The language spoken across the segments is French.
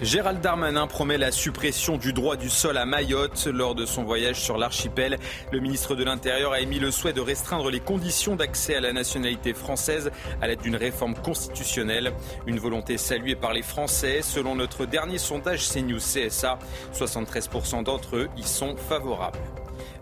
Gérald Darmanin promet la suppression du droit du sol à Mayotte. Lors de son voyage sur l'archipel, le ministre de l'Intérieur a émis le souhait de restreindre les conditions d'accès à la nationalité française à l'aide d'une réforme constitutionnelle. Une volonté saluée par les Français. Selon notre dernier sondage CNews CSA, 73% d'entre eux y sont favorables.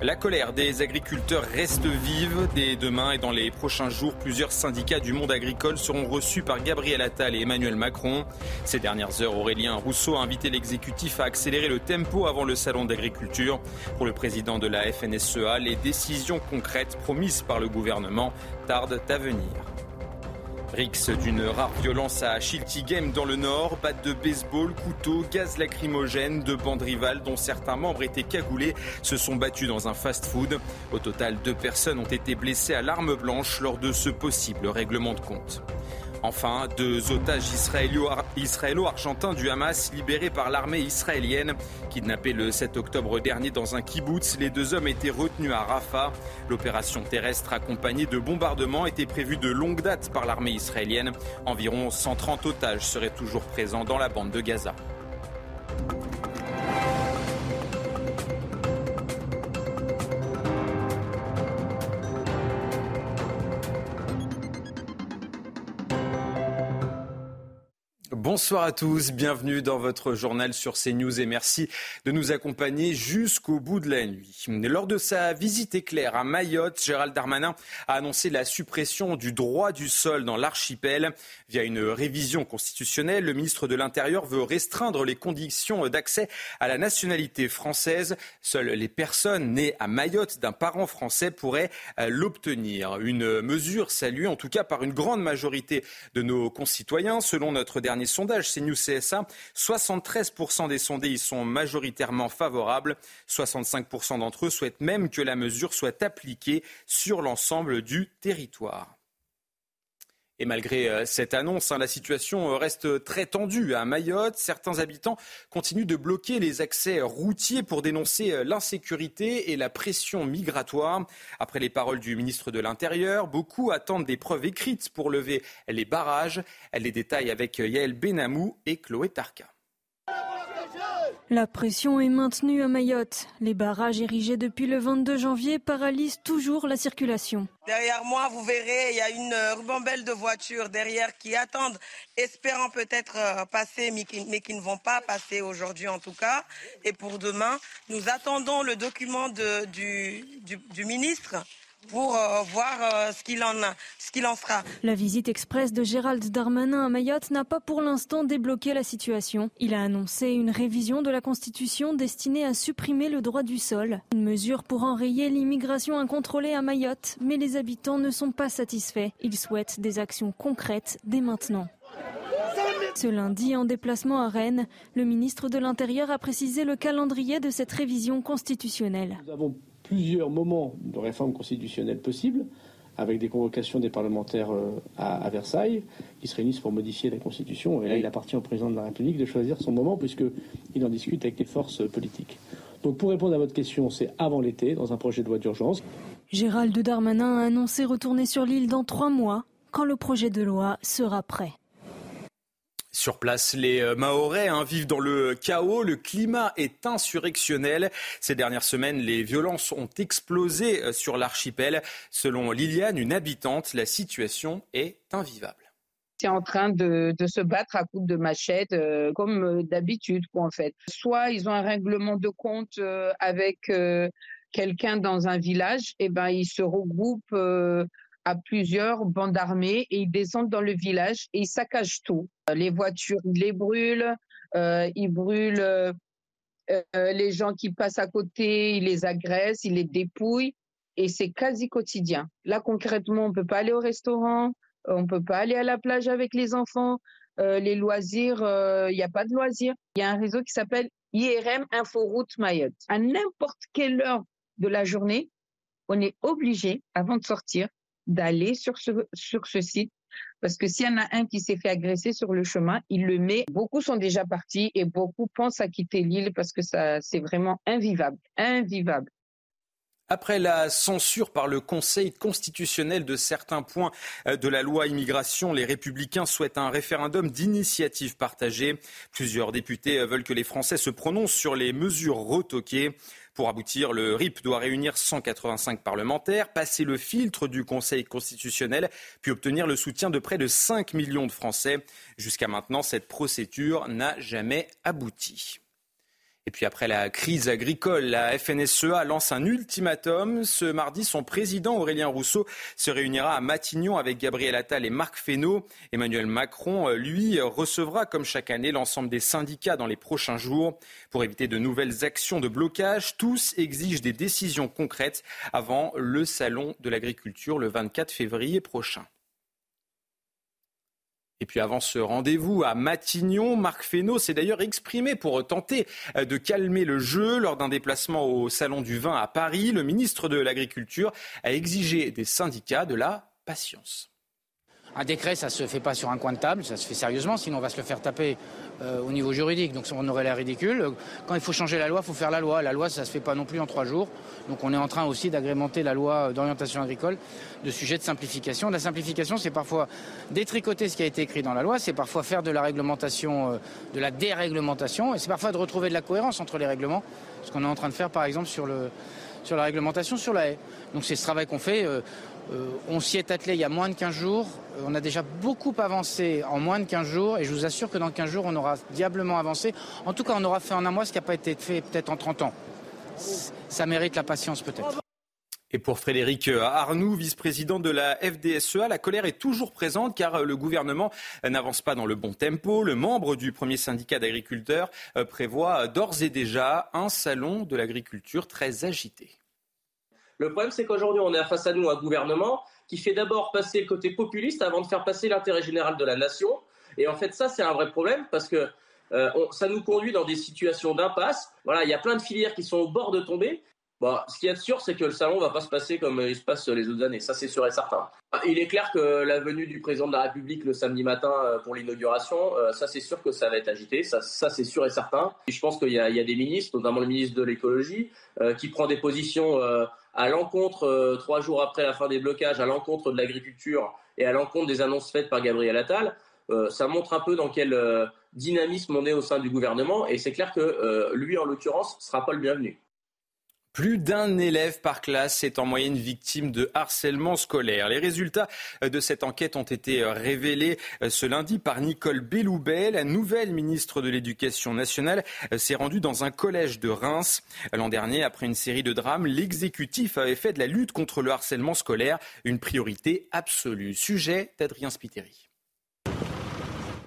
La colère des agriculteurs reste vive. Dès demain et dans les prochains jours, plusieurs syndicats du monde agricole seront reçus par Gabriel Attal et Emmanuel Macron. Ces dernières heures, Aurélien Rousseau a invité l'exécutif à accélérer le tempo avant le salon d'agriculture. Pour le président de la FNSEA, les décisions concrètes promises par le gouvernement tardent à venir. Rix d'une rare violence à Shilty Game dans le nord, batte de baseball, couteau, gaz lacrymogène, deux bandes rivales dont certains membres étaient cagoulés se sont battus dans un fast-food. Au total, deux personnes ont été blessées à l'arme blanche lors de ce possible règlement de compte. Enfin, deux otages israélo-argentins du Hamas libérés par l'armée israélienne. Kidnappés le 7 octobre dernier dans un kibbutz, les deux hommes étaient retenus à Rafah. L'opération terrestre accompagnée de bombardements était prévue de longue date par l'armée israélienne. Environ 130 otages seraient toujours présents dans la bande de Gaza. Bonsoir à tous, bienvenue dans votre journal sur CNews et merci de nous accompagner jusqu'au bout de la nuit. Lors de sa visite éclair à Mayotte, Gérald Darmanin a annoncé la suppression du droit du sol dans l'archipel. Via une révision constitutionnelle, le ministre de l'Intérieur veut restreindre les conditions d'accès à la nationalité française. Seules les personnes nées à Mayotte d'un parent français pourraient euh, l'obtenir. Une mesure saluée en tout cas par une grande majorité de nos concitoyens. Selon notre dernier sondage, c'est CNews CSA, 73% des sondés y sont majoritairement favorables. 65% d'entre eux souhaitent même que la mesure soit appliquée sur l'ensemble du territoire. Et malgré euh, cette annonce, hein, la situation euh, reste très tendue à Mayotte. Certains habitants continuent de bloquer les accès routiers pour dénoncer euh, l'insécurité et la pression migratoire. Après les paroles du ministre de l'Intérieur, beaucoup attendent des preuves écrites pour lever les barrages. Elle les détaille avec Yael Benamou et Chloé Tarka. La pression est maintenue à Mayotte. Les barrages érigés depuis le 22 janvier paralysent toujours la circulation. Derrière moi, vous verrez, il y a une ribambelle de voitures derrière qui attendent, espérant peut-être euh, passer, mais qui, ne vont pas passer aujourd'hui en tout cas. Et pour demain, nous attendons le document du ministre pour euh, voir euh, ce qu'il en, ce qu'il en fera. La visite express de Gérald Darmanin à Mayotte n'a pas pour l'instant débloqué la situation. Il a annoncé une révision de la Constitution destinée à supprimer le droit du sol, une mesure pour enrayer l'immigration incontrôlée à Mayotte, mais les habitants ne sont pas satisfaits. Ils souhaitent des actions concrètes dès maintenant. Ce lundi, en déplacement à Rennes, le ministre de l'Intérieur a précisé le calendrier de cette révision constitutionnelle plusieurs moments de réforme constitutionnelle possibles, avec des convocations des parlementaires euh, à, Versailles, qui se réunissent pour modifier la Constitution. Et là, il appartient au président de la République de choisir son moment, puisqu'il en discute avec les forces politiques. Donc, pour répondre à votre question, c'est avant l'été, dans un projet de loi d'urgence. Gérald Darmanin a annoncé retourner sur l'île dans trois mois, quand le projet de loi sera prêt. Sur place, les euh, Mahorais hein, vivent dans le chaos, le climat est insurrectionnel. Ces dernières semaines, les violences ont explosé euh, sur l'archipel. Selon Liliane, une habitante, la situation est invivable. C'est en train de, se battre à coups de machette, euh, comme d'habitude, en fait. Soit ils ont un règlement de compte avec quelqu'un dans un village, et eh ben ils se regroupent à plusieurs bandes armées et ils descendent dans le village et ils saccagent tout. Les voitures, ils les brûlent, euh, ils brûlent euh, euh, les gens qui passent à côté, ils les agressent, ils les dépouillent et c'est quasi quotidien. Là, concrètement, on peut pas aller au restaurant, on peut pas aller à la plage avec les enfants, les loisirs, il n'y a pas de loisirs. Il y a un réseau qui s'appelle IRM Inforoute Mayotte. À n'importe quelle heure de la journée, on est obligé, avant de sortir, d'aller sur ce, site parce que s'il y en a un qui s'est fait agresser sur le chemin, il le met. Beaucoup sont déjà partis et beaucoup pensent à quitter l'île parce que c'est vraiment invivable, invivable. Après la censure par le Conseil constitutionnel de certains points euh, de la loi immigration, les républicains souhaitent un référendum d'initiative partagée. Plusieurs députés veulent que les Français se prononcent sur les mesures retoquées. Pour aboutir, le RIP doit réunir 185 parlementaires, passer le filtre du Conseil constitutionnel, puis obtenir le soutien de près de 5 millions de Français. Jusqu'à maintenant, cette procédure n'a jamais abouti. Et puis après la crise agricole, la FNSEA lance un ultimatum. Ce mardi, son président Aurélien Rousseau se réunira à Matignon avec Gabriel Attal et Marc Fesneau. Emmanuel Macron, lui, recevra comme chaque année l'ensemble des syndicats dans les prochains jours. Pour éviter de nouvelles actions de blocage, tous exigent des décisions concrètes avant le salon de l'agriculture le 24 février prochain. Et puis avant ce rendez-vous à Matignon, Marc Fesneau s'est d'ailleurs exprimé pour tenter euh, de calmer le jeu lors d'un déplacement au Salon du Vin à Paris. Le ministre de l'Agriculture a exigé des syndicats de la patience. Un décret, ça se fait pas sur un coin de table, ça se fait sérieusement, sinon on va se le faire taper euh, au niveau juridique. Donc on aurait l'air ridicule. Quand il faut changer la loi, il faut faire la loi. La loi, ça se fait pas non plus en trois jours. Donc on est en train aussi d'agrémenter la loi d'orientation agricole de sujets de simplification. La simplification, c'est parfois détricoter ce qui a été écrit dans la loi, c'est parfois faire de la réglementation, euh, de la déréglementation, et c'est parfois de retrouver de la cohérence entre les règlements, ce qu'on est en train de faire par exemple sur, le, sur la réglementation sur la haie. Donc c'est ce travail qu'on fait. Euh, euh, on s'y est attelé il y a moins de 15 jours. Euh, on a déjà beaucoup avancé en moins de 15 jours et je vous assure que dans 15 jours, on aura diablement avancé. En tout cas, on aura fait en un mois ce qui n'a pas été fait peut-être en 30 ans. Ça mérite la patience peut-être. Et pour Frédéric Arnoux, vice-président de la FDSEA, la colère est toujours présente car le gouvernement n'avance pas dans le bon tempo. Le membre du premier syndicat d'agriculteurs euh, prévoit d'ores et déjà un salon de l'agriculture très agité. Le problème, c'est qu'aujourd'hui, on est face à nous un gouvernement qui fait d'abord passer le côté populiste avant de faire passer l'intérêt général de la nation. Et en fait, ça, c'est un vrai problème parce que euh, ça nous conduit dans des situations d'impasse. Voilà, il y a plein de filières qui sont au bord de tomber. Bon, ce qui est sûr, c'est que le salon va pas se passer comme il se passe les autres années. Ça, c'est sûr et certain. Il est clair que la venue du président de la République le samedi matin euh, pour l'inauguration, euh, ça, c'est sûr que ça va être agité. Ça, ça c'est sûr et certain. Et je pense qu'il y, y, a des ministres, notamment le ministre de l'écologie, qui prend des positions à l'encontre, euh, trois jours après la fin des blocages, à l'encontre de l'agriculture et à l'encontre des annonces faites par Gabriel Attal, euh, ça montre un peu dans quel euh, dynamisme on est au sein du gouvernement. Et c'est clair que lui, en l'occurrence, ne sera pas le bienvenu. Plus d'un élève par classe est en moyenne victime de harcèlement scolaire. Les résultats de cette enquête ont été révélés ce lundi par Nicole Belloubet. La nouvelle ministre de l'Éducation nationale s'est rendue dans un collège de Reims. L'an dernier, après une série de drames, l'exécutif avait fait de la lutte contre le harcèlement scolaire une priorité absolue. Sujet d'Adrien Spiteri.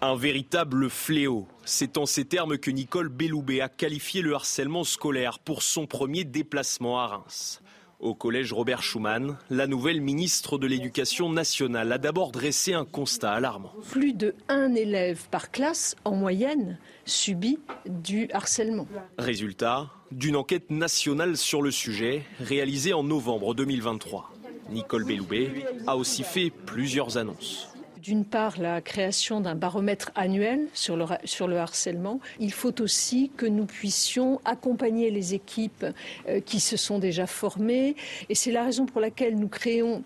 Un véritable fléau. C'est en ces termes que Nicole Belloubet a qualifié le harcèlement scolaire pour son premier déplacement à Reims. Au collège Robert Schuman, la nouvelle ministre de l'Éducation nationale a d'abord dressé un constat alarmant. Plus de un élève par classe, en moyenne, subit du harcèlement. Résultat d'une enquête nationale sur le sujet, réalisée en novembre 2023. Nicole Belloubet a aussi fait plusieurs annonces d'une part la création d'un baromètre annuel sur le, sur le harcèlement. Il faut aussi que nous puissions accompagner les équipes euh, qui se sont déjà formées. Et c'est la raison pour laquelle nous créons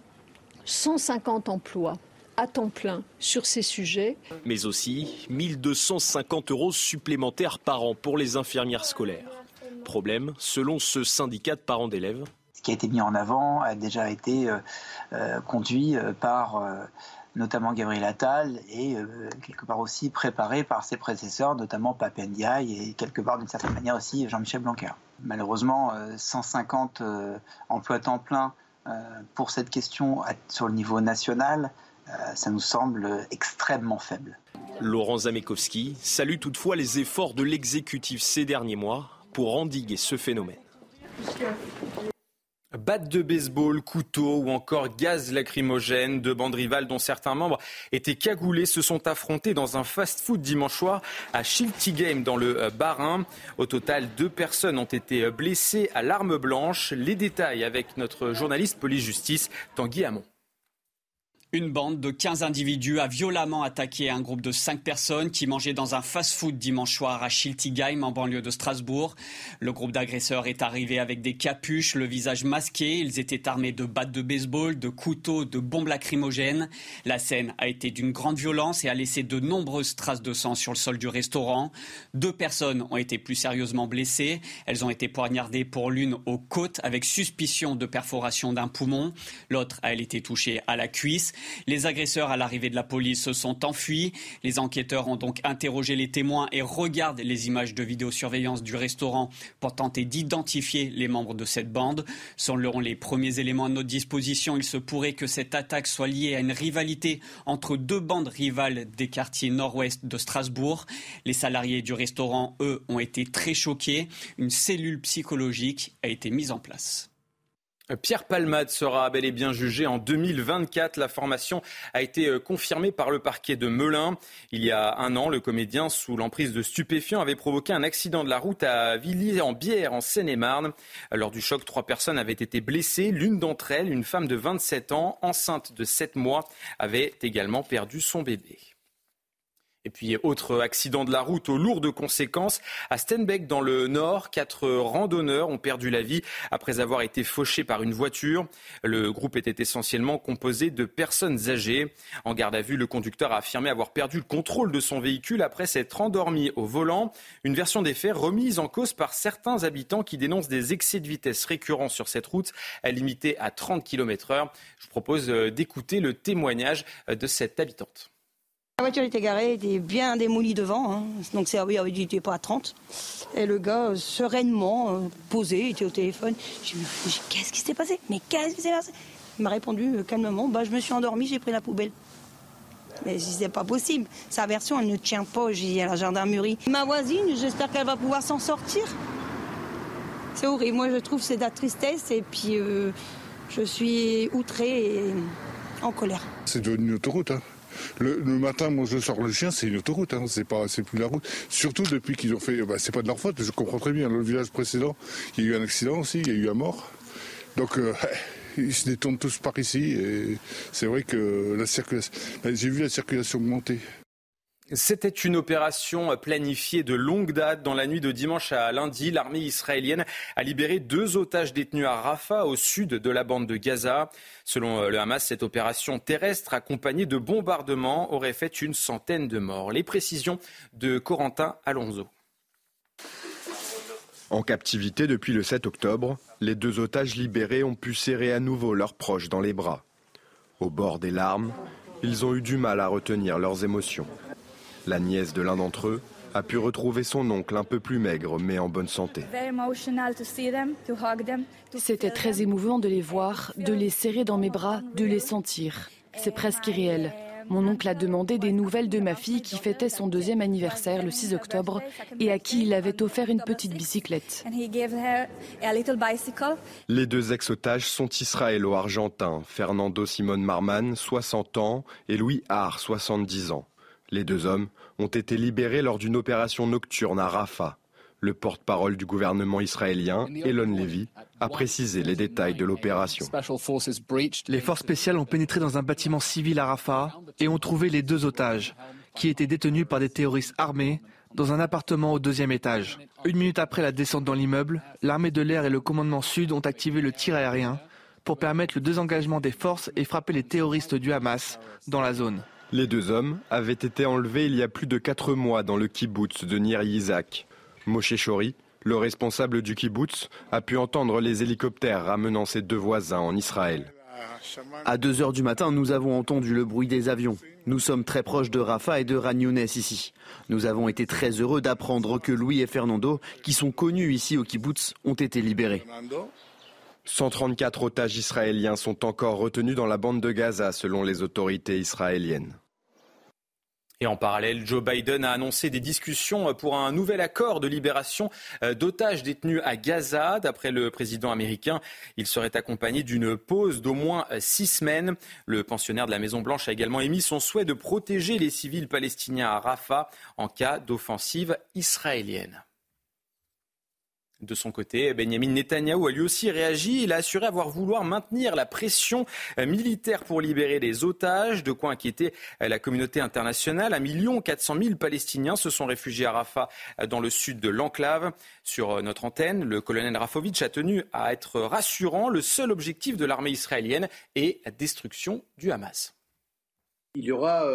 150 emplois à temps plein sur ces sujets. Mais aussi 1250 euros supplémentaires par an pour les infirmières scolaires. Problème, selon ce syndicat de parents d'élèves. Ce qui a été mis en avant a déjà été euh, euh, conduit euh, par notamment Gabriel Attal et quelque part aussi préparé par ses prédécesseurs, notamment Pape Ndiaye et quelque part d'une certaine manière aussi Jean-Michel Blanquer. Malheureusement, 150 emplois temps plein pour cette question sur le niveau national, ça nous semble extrêmement faible. Laurent Zamekowski salue toutefois les efforts de l'exécutif ces derniers mois pour endiguer ce phénomène. Batte de baseball, couteau ou encore gaz lacrymogène, deux bandes rivales dont certains membres étaient cagoulés se sont affrontés dans un fast-food dimanche soir à Shilty Game dans le euh, Bas-Rhin. Au total, deux personnes ont été blessées à l'arme blanche. Les détails avec notre journaliste police-justice Tanguy Hamon. Une bande de 15 individus a violemment attaqué un groupe de 5 personnes qui mangeaient dans un fast-food dimanche soir à Schiltigheim en banlieue de Strasbourg. Le groupe d'agresseurs est arrivé avec des capuches, le visage masqué. Ils étaient armés de battes de baseball, de couteaux, de bombes lacrymogènes. La scène a été d'une grande violence et a laissé de nombreuses traces de sang sur le sol du restaurant. Deux personnes ont été plus sérieusement blessées. Elles ont été poignardées pour l'une aux côtes avec suspicion de perforation d'un poumon. L'autre a été touchée à la cuisse. Les agresseurs, à l'arrivée de la police, se sont enfuis. Les enquêteurs ont donc interrogé les témoins et regardent les images de vidéosurveillance du restaurant pour tenter d'identifier les membres de cette bande. Selon les premiers éléments à notre disposition, il se pourrait que cette attaque soit liée à une rivalité entre deux bandes rivales des quartiers nord-ouest de Strasbourg. Les salariés du restaurant, eux, ont été très choqués. Une cellule psychologique a été mise en place. Pierre Palmade sera bel et bien jugé en 2024. La formation a été euh, confirmée par le parquet de Melun. Il y a un an, le comédien, sous l'emprise de stupéfiants, avait provoqué un accident de la route à Villiers-en-Bière, en Seine-et-Marne. Lors du choc, trois personnes avaient été blessées. L'une d'entre elles, une femme de 27 ans, enceinte de 7 mois, avait également perdu son bébé. Et puis, autre accident de la route aux lourdes conséquences. À Stenbeck, dans le Nord, quatre randonneurs ont perdu la vie après avoir été fauchés par une voiture. Le groupe était essentiellement composé de personnes âgées. En garde à vue, le conducteur a affirmé avoir perdu le contrôle de son véhicule après s'être endormi au volant. Une version des faits remise en cause par certains habitants qui dénoncent des excès de vitesse récurrents sur cette route, limitée à 30 km heure. Je propose euh, d'écouter le témoignage euh, de cette habitante. La voiture était garée, était bien démolie devant, hein. donc c'est oui, il n'était pas à 30. Et le gars, euh, sereinement, euh, posé, était au téléphone. Je me dit qu'est-ce qui s'est passé? Mais qu'est-ce qui s'est passé? Il m'a répondu euh, calmement, bah, je me suis endormi, j'ai pris la poubelle. Mais c'est pas possible. Sa version, elle ne tient pas, j'ai dit à la gendarmerie. Ma voisine, j'espère qu'elle va pouvoir s'en sortir. C'est horrible. Moi, je trouve c'est de la tristesse et puis je suis outrée et en colère. C'est devenu une autoroute. Hein. Le, matin, moi, je sors le chien, c'est une autoroute, hein, c'est pas, c'est plus la route. Surtout depuis qu'ils ont fait, bah, c'est pas de leur faute. Je comprends très bien. Le village précédent, il y a eu un accident aussi, il y a eu un mort. Donc euh, ils se détournent tous par ici. Et c'est vrai que la circulation, j'ai vu la circulation augmenter. C'était une opération planifiée de longue date. Dans la nuit de dimanche à lundi, l'armée israélienne a libéré deux otages détenus à Rafah, au sud de la bande de Gaza. Selon le Hamas, cette opération terrestre accompagnée de bombardements aurait fait une centaine de morts. Les précisions de Corentin Alonso. En captivité depuis le 7 octobre, les deux otages libérés ont pu serrer à nouveau leurs proches dans les bras. Au bord des larmes, ils ont eu du mal à retenir leurs émotions. La nièce de l'un d'entre eux a pu retrouver son oncle un peu plus maigre mais en bonne santé. C'était très émouvant de les voir, de les serrer dans mes bras, de les sentir. C'est presque irréel. Mon oncle a demandé des nouvelles de ma fille qui fêtait son deuxième anniversaire le 6 octobre et à qui il avait offert une petite bicyclette. Les deux ex-otages sont israélo-argentins, Fernando Simon Marman, 60 ans, et Louis Haar, 70 ans. Les deux hommes ont été libérés lors d'une opération nocturne à Rafah. Le porte-parole du gouvernement israélien, Elon Levy, a précisé les détails de l'opération. Les forces spéciales ont pénétré dans un bâtiment civil à Rafah et ont trouvé les deux otages, qui étaient détenus par des terroristes armés dans un appartement au deuxième étage. Une minute après la descente dans l'immeuble, l'armée de l'air et le commandement sud ont activé le tir aérien pour permettre le désengagement des forces et frapper les terroristes du Hamas dans la zone. Les deux hommes avaient été enlevés il y a plus de quatre mois dans le kibbutz de Nir Yizak. Moshe Shori, le responsable du kibbutz, a pu entendre les hélicoptères ramenant ses deux voisins en Israël. À 2 heures du matin, nous avons entendu le bruit des avions. Nous sommes très proches de Rafa et de Ragnounès ici. Nous avons été très heureux d'apprendre que Louis et Fernando, qui sont connus ici au kibbutz, ont été libérés. 134 otages israéliens sont encore retenus dans la bande de Gaza selon les autorités israéliennes. Et en parallèle, Joe Biden a annoncé des discussions pour un nouvel accord de libération euh, d'otages détenus à Gaza. D'après le président américain, il serait accompagné d'une pause d'au moins euh, six semaines. Le pensionnaire de la Maison-Blanche a également émis son souhait de protéger les civils palestiniens à Rafah en cas d'offensive israélienne. De son côté, Benjamin Netanyahou a lui aussi réagi. Il a assuré avoir vouloir maintenir la pression euh, militaire pour libérer les otages, de quoi inquiéter euh, la communauté internationale. Un million quatre cent mille Palestiniens se sont réfugiés à Rafah, euh, dans le sud de l'enclave. Sur notre antenne, le colonel Rafovitch a tenu à être rassurant. Le seul objectif de l'armée israélienne est la destruction du Hamas. Il y aura,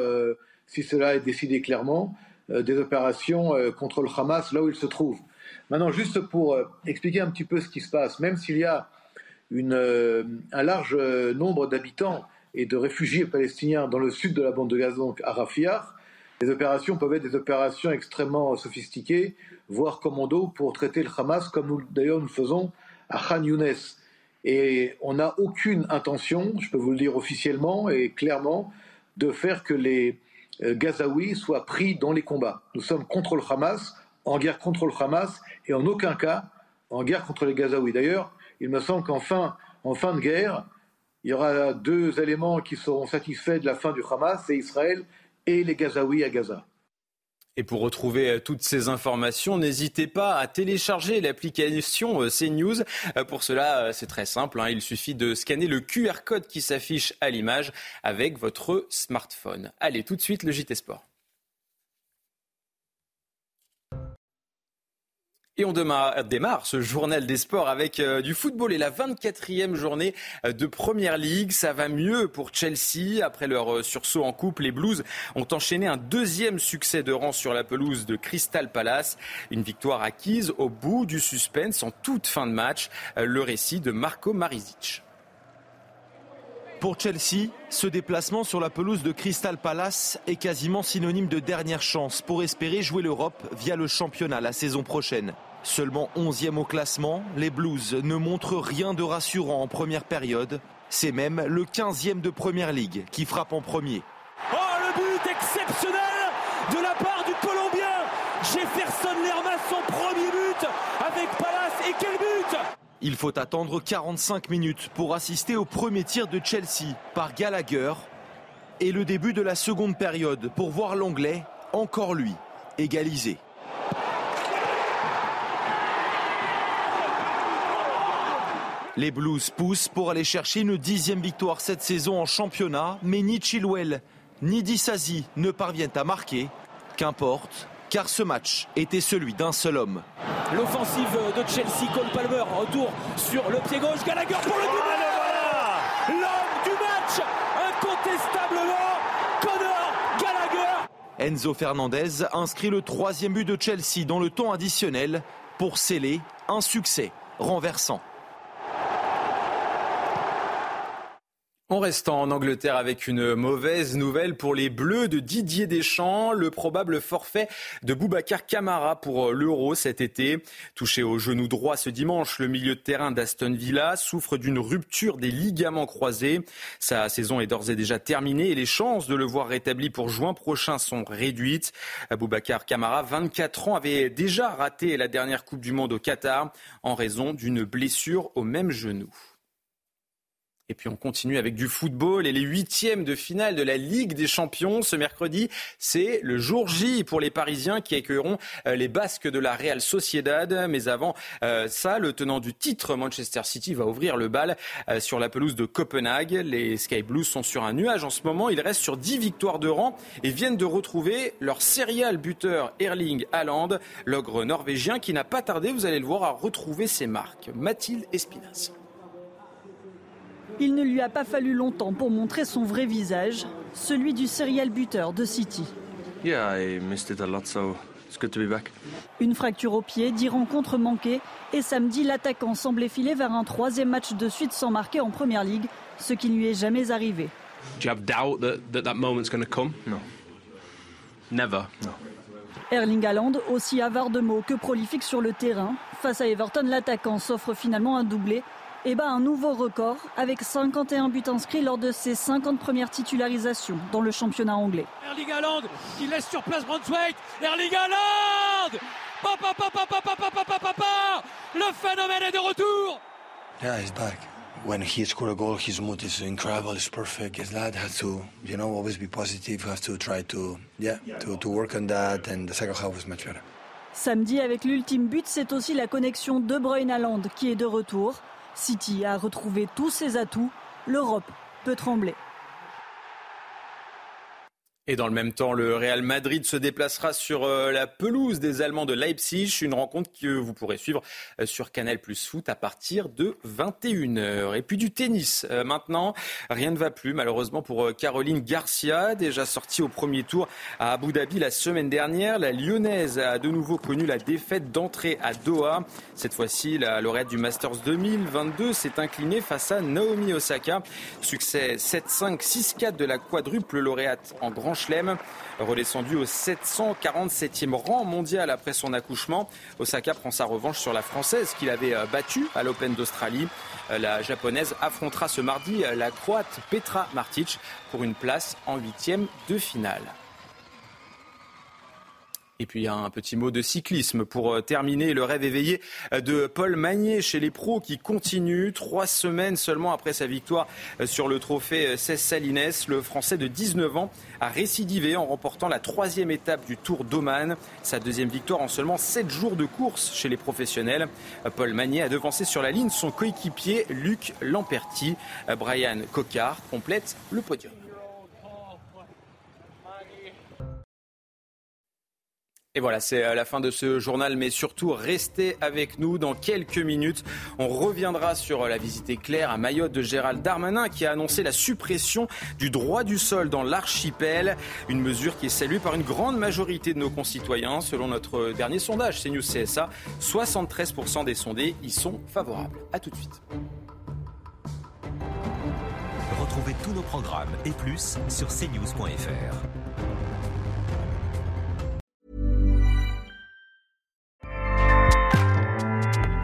si cela est décidé clairement, des opérations contre le Hamas là où il se trouve. Maintenant, juste pour euh, expliquer un petit peu ce qui se passe, même s'il y a euh, un large euh, nombre d'habitants et de réfugiés palestiniens dans le sud de la bande de Gaza, donc à Rafia, les opérations peuvent être des opérations extrêmement sophistiquées, voire commando, pour traiter le Hamas, comme nous d'ailleurs nous faisons à Khan Younes. Et on n'a aucune intention, je peux vous le dire officiellement et clairement, de faire que les Gazaouis soient pris dans les combats. Nous sommes contre le Hamas, en guerre contre le Hamas et en aucun cas en guerre contre les Gazaouis. D'ailleurs, il me semble qu'en fin, en fin de guerre, il y aura deux éléments qui seront satisfaits de la fin du Hamas, c'est Israël et les Gazaouis à Gaza. Et pour retrouver euh, toutes ces informations, n'hésitez pas à télécharger l'application euh, CNews. Euh, pour cela, c'est très simple. Hein. Il suffit de scanner le QR code qui s'affiche à l'image avec votre smartphone. Allez, tout de suite, le JT Sport. Et on démarre, ce journal des sports avec euh, du football et la 24e journée euh, de Première Ligue. Ça va mieux pour Chelsea. Après leur euh, sursaut en coupe, les Blues ont enchaîné un deuxième succès de rang sur la pelouse de Crystal Palace. Une victoire acquise au bout du suspense en toute fin de match. Le récit de Marco Marizic. Pour Chelsea, ce déplacement sur la pelouse de Crystal Palace est quasiment synonyme de dernière chance pour espérer jouer l'Europe via le championnat la saison prochaine. Seulement 11e au classement, les Blues ne montrent rien de rassurant en première période. C'est même le 15e de Première Ligue qui frappe en premier. Oh, le but exceptionnel de la part du Colombien Jefferson Lerma, son premier but avec Palace. Et quel but Il faut attendre 45 minutes pour assister au premier tir de Chelsea par Gallagher et le début de la seconde période pour voir l'anglais, encore lui, égaliser. Les Blues poussent pour aller chercher une dixième victoire cette saison en championnat, mais ni Chilwell ni Dissasi ne parviennent à marquer. Qu'importe, car ce match était celui d'un seul homme. L'offensive de Chelsea, Cole Palmer, retour sur le pied gauche, Gallagher pour le but L'homme du match, incontestablement, Connor Gallagher Enzo Fernandez inscrit le troisième but de Chelsea dans le temps additionnel pour sceller un succès renversant. En restant en Angleterre avec une mauvaise nouvelle pour les Bleus de Didier Deschamps, le probable forfait de Boubacar Camara pour l'Euro cet été. Touché au genou droit ce dimanche, le milieu de terrain d'Aston Villa souffre d'une rupture des ligaments croisés. Sa saison est d'ores et déjà terminée et les chances de le voir rétabli pour juin prochain sont réduites. Boubacar Camara, 24 ans, avait déjà raté la dernière Coupe du Monde au Qatar en raison d'une blessure au même genou. Et puis on continue avec du football et les huitièmes de finale de la Ligue des Champions. Ce mercredi, c'est le jour J pour les Parisiens qui accueilleront euh, les Basques de la Real Sociedad. Mais avant euh, ça, le tenant du titre, Manchester City, va ouvrir le bal euh, sur la pelouse de Copenhague. Les Sky Blues sont sur un nuage en ce moment. Ils restent sur 10 victoires de rang et viennent de retrouver leur serial buteur Erling Haaland, l'ogre norvégien qui n'a pas tardé, vous allez le voir, à retrouver ses marques. Mathilde Espinas. Il ne lui a pas fallu longtemps pour montrer son vrai visage, celui du serial buteur de City. Une fracture au pied, dix rencontres manquées, et samedi, l'attaquant semblait filer vers un troisième match de suite sans marquer en première ligue, ce qui ne lui est jamais arrivé. Do you have doubt that that, that moment's going to come? No. Never. No. Erling Haaland, aussi avare de mots que prolifique sur le terrain, face à Everton, l'attaquant s'offre finalement un doublé et bat un nouveau record avec 51 buts inscrits lors de ses 50 premières titularisations dans le championnat anglais. Erling Haaland qui laisse sur place Brunswick. Erling Haaland Papa, papa, papa, papa, papa, papa Le phénomène est de retour Yeah, he's back. When he scored a goal, his mood is incredible. It's perfect. His lad has to, you know, always be positive. Has to try to, yeah, to, to work on that. And the second half was much better. Samedi, avec l'ultime but, c'est aussi la connexion De Bruyne-Haaland qui est de retour. City a retrouvé tous ses atouts. L'Europe peut trembler. Et dans le même temps, le Real Madrid se déplacera sur euh, la pelouse des Allemands de Leipzig, une rencontre que vous pourrez suivre euh, sur Canal Plus Foot à partir de 21h. Et puis du tennis euh, maintenant, rien ne va plus malheureusement pour Caroline Garcia, déjà sortie au premier tour à Abu Dhabi la semaine dernière. La lyonnaise a de nouveau connu la défaite d'entrée à Doha. Cette fois-ci, la lauréate du Masters 2022 s'est inclinée face à Naomi Osaka. Succès 7-5, 6-4 de la quadruple lauréate en grand chelem. Redescendu au 747e rang mondial après son accouchement, Osaka prend sa revanche sur la Française qu'il avait euh, battue à l'Open d'Australie. Euh, la Japonaise affrontera ce mardi euh, la Croate Petra Martic pour une place en huitième de finale. Et puis un petit mot de cyclisme pour euh, terminer le rêve éveillé euh, de Paul Magnier chez les pros qui continue. Trois semaines seulement après sa victoire euh, sur le trophée 16 Salines, le Français de 19 ans a récidivé en remportant la troisième étape du Tour d'Oman. Sa deuxième victoire en seulement sept jours de course chez les professionnels. Paul Magnier a devancé sur la ligne son coéquipier Luc Lamperti. Brian Cocard complète le podium. Et voilà, c'est la fin de ce journal, mais surtout restez avec nous dans quelques minutes. On reviendra sur la visite éclair à Mayotte de Gérald Darmanin qui a annoncé la suppression du droit du sol dans l'archipel, une mesure qui est saluée par une grande majorité de nos concitoyens. Selon notre dernier sondage CNews CSA, 73% des sondés y sont favorables. A tout de suite. Retrouvez tous nos programmes et plus sur cnews.fr.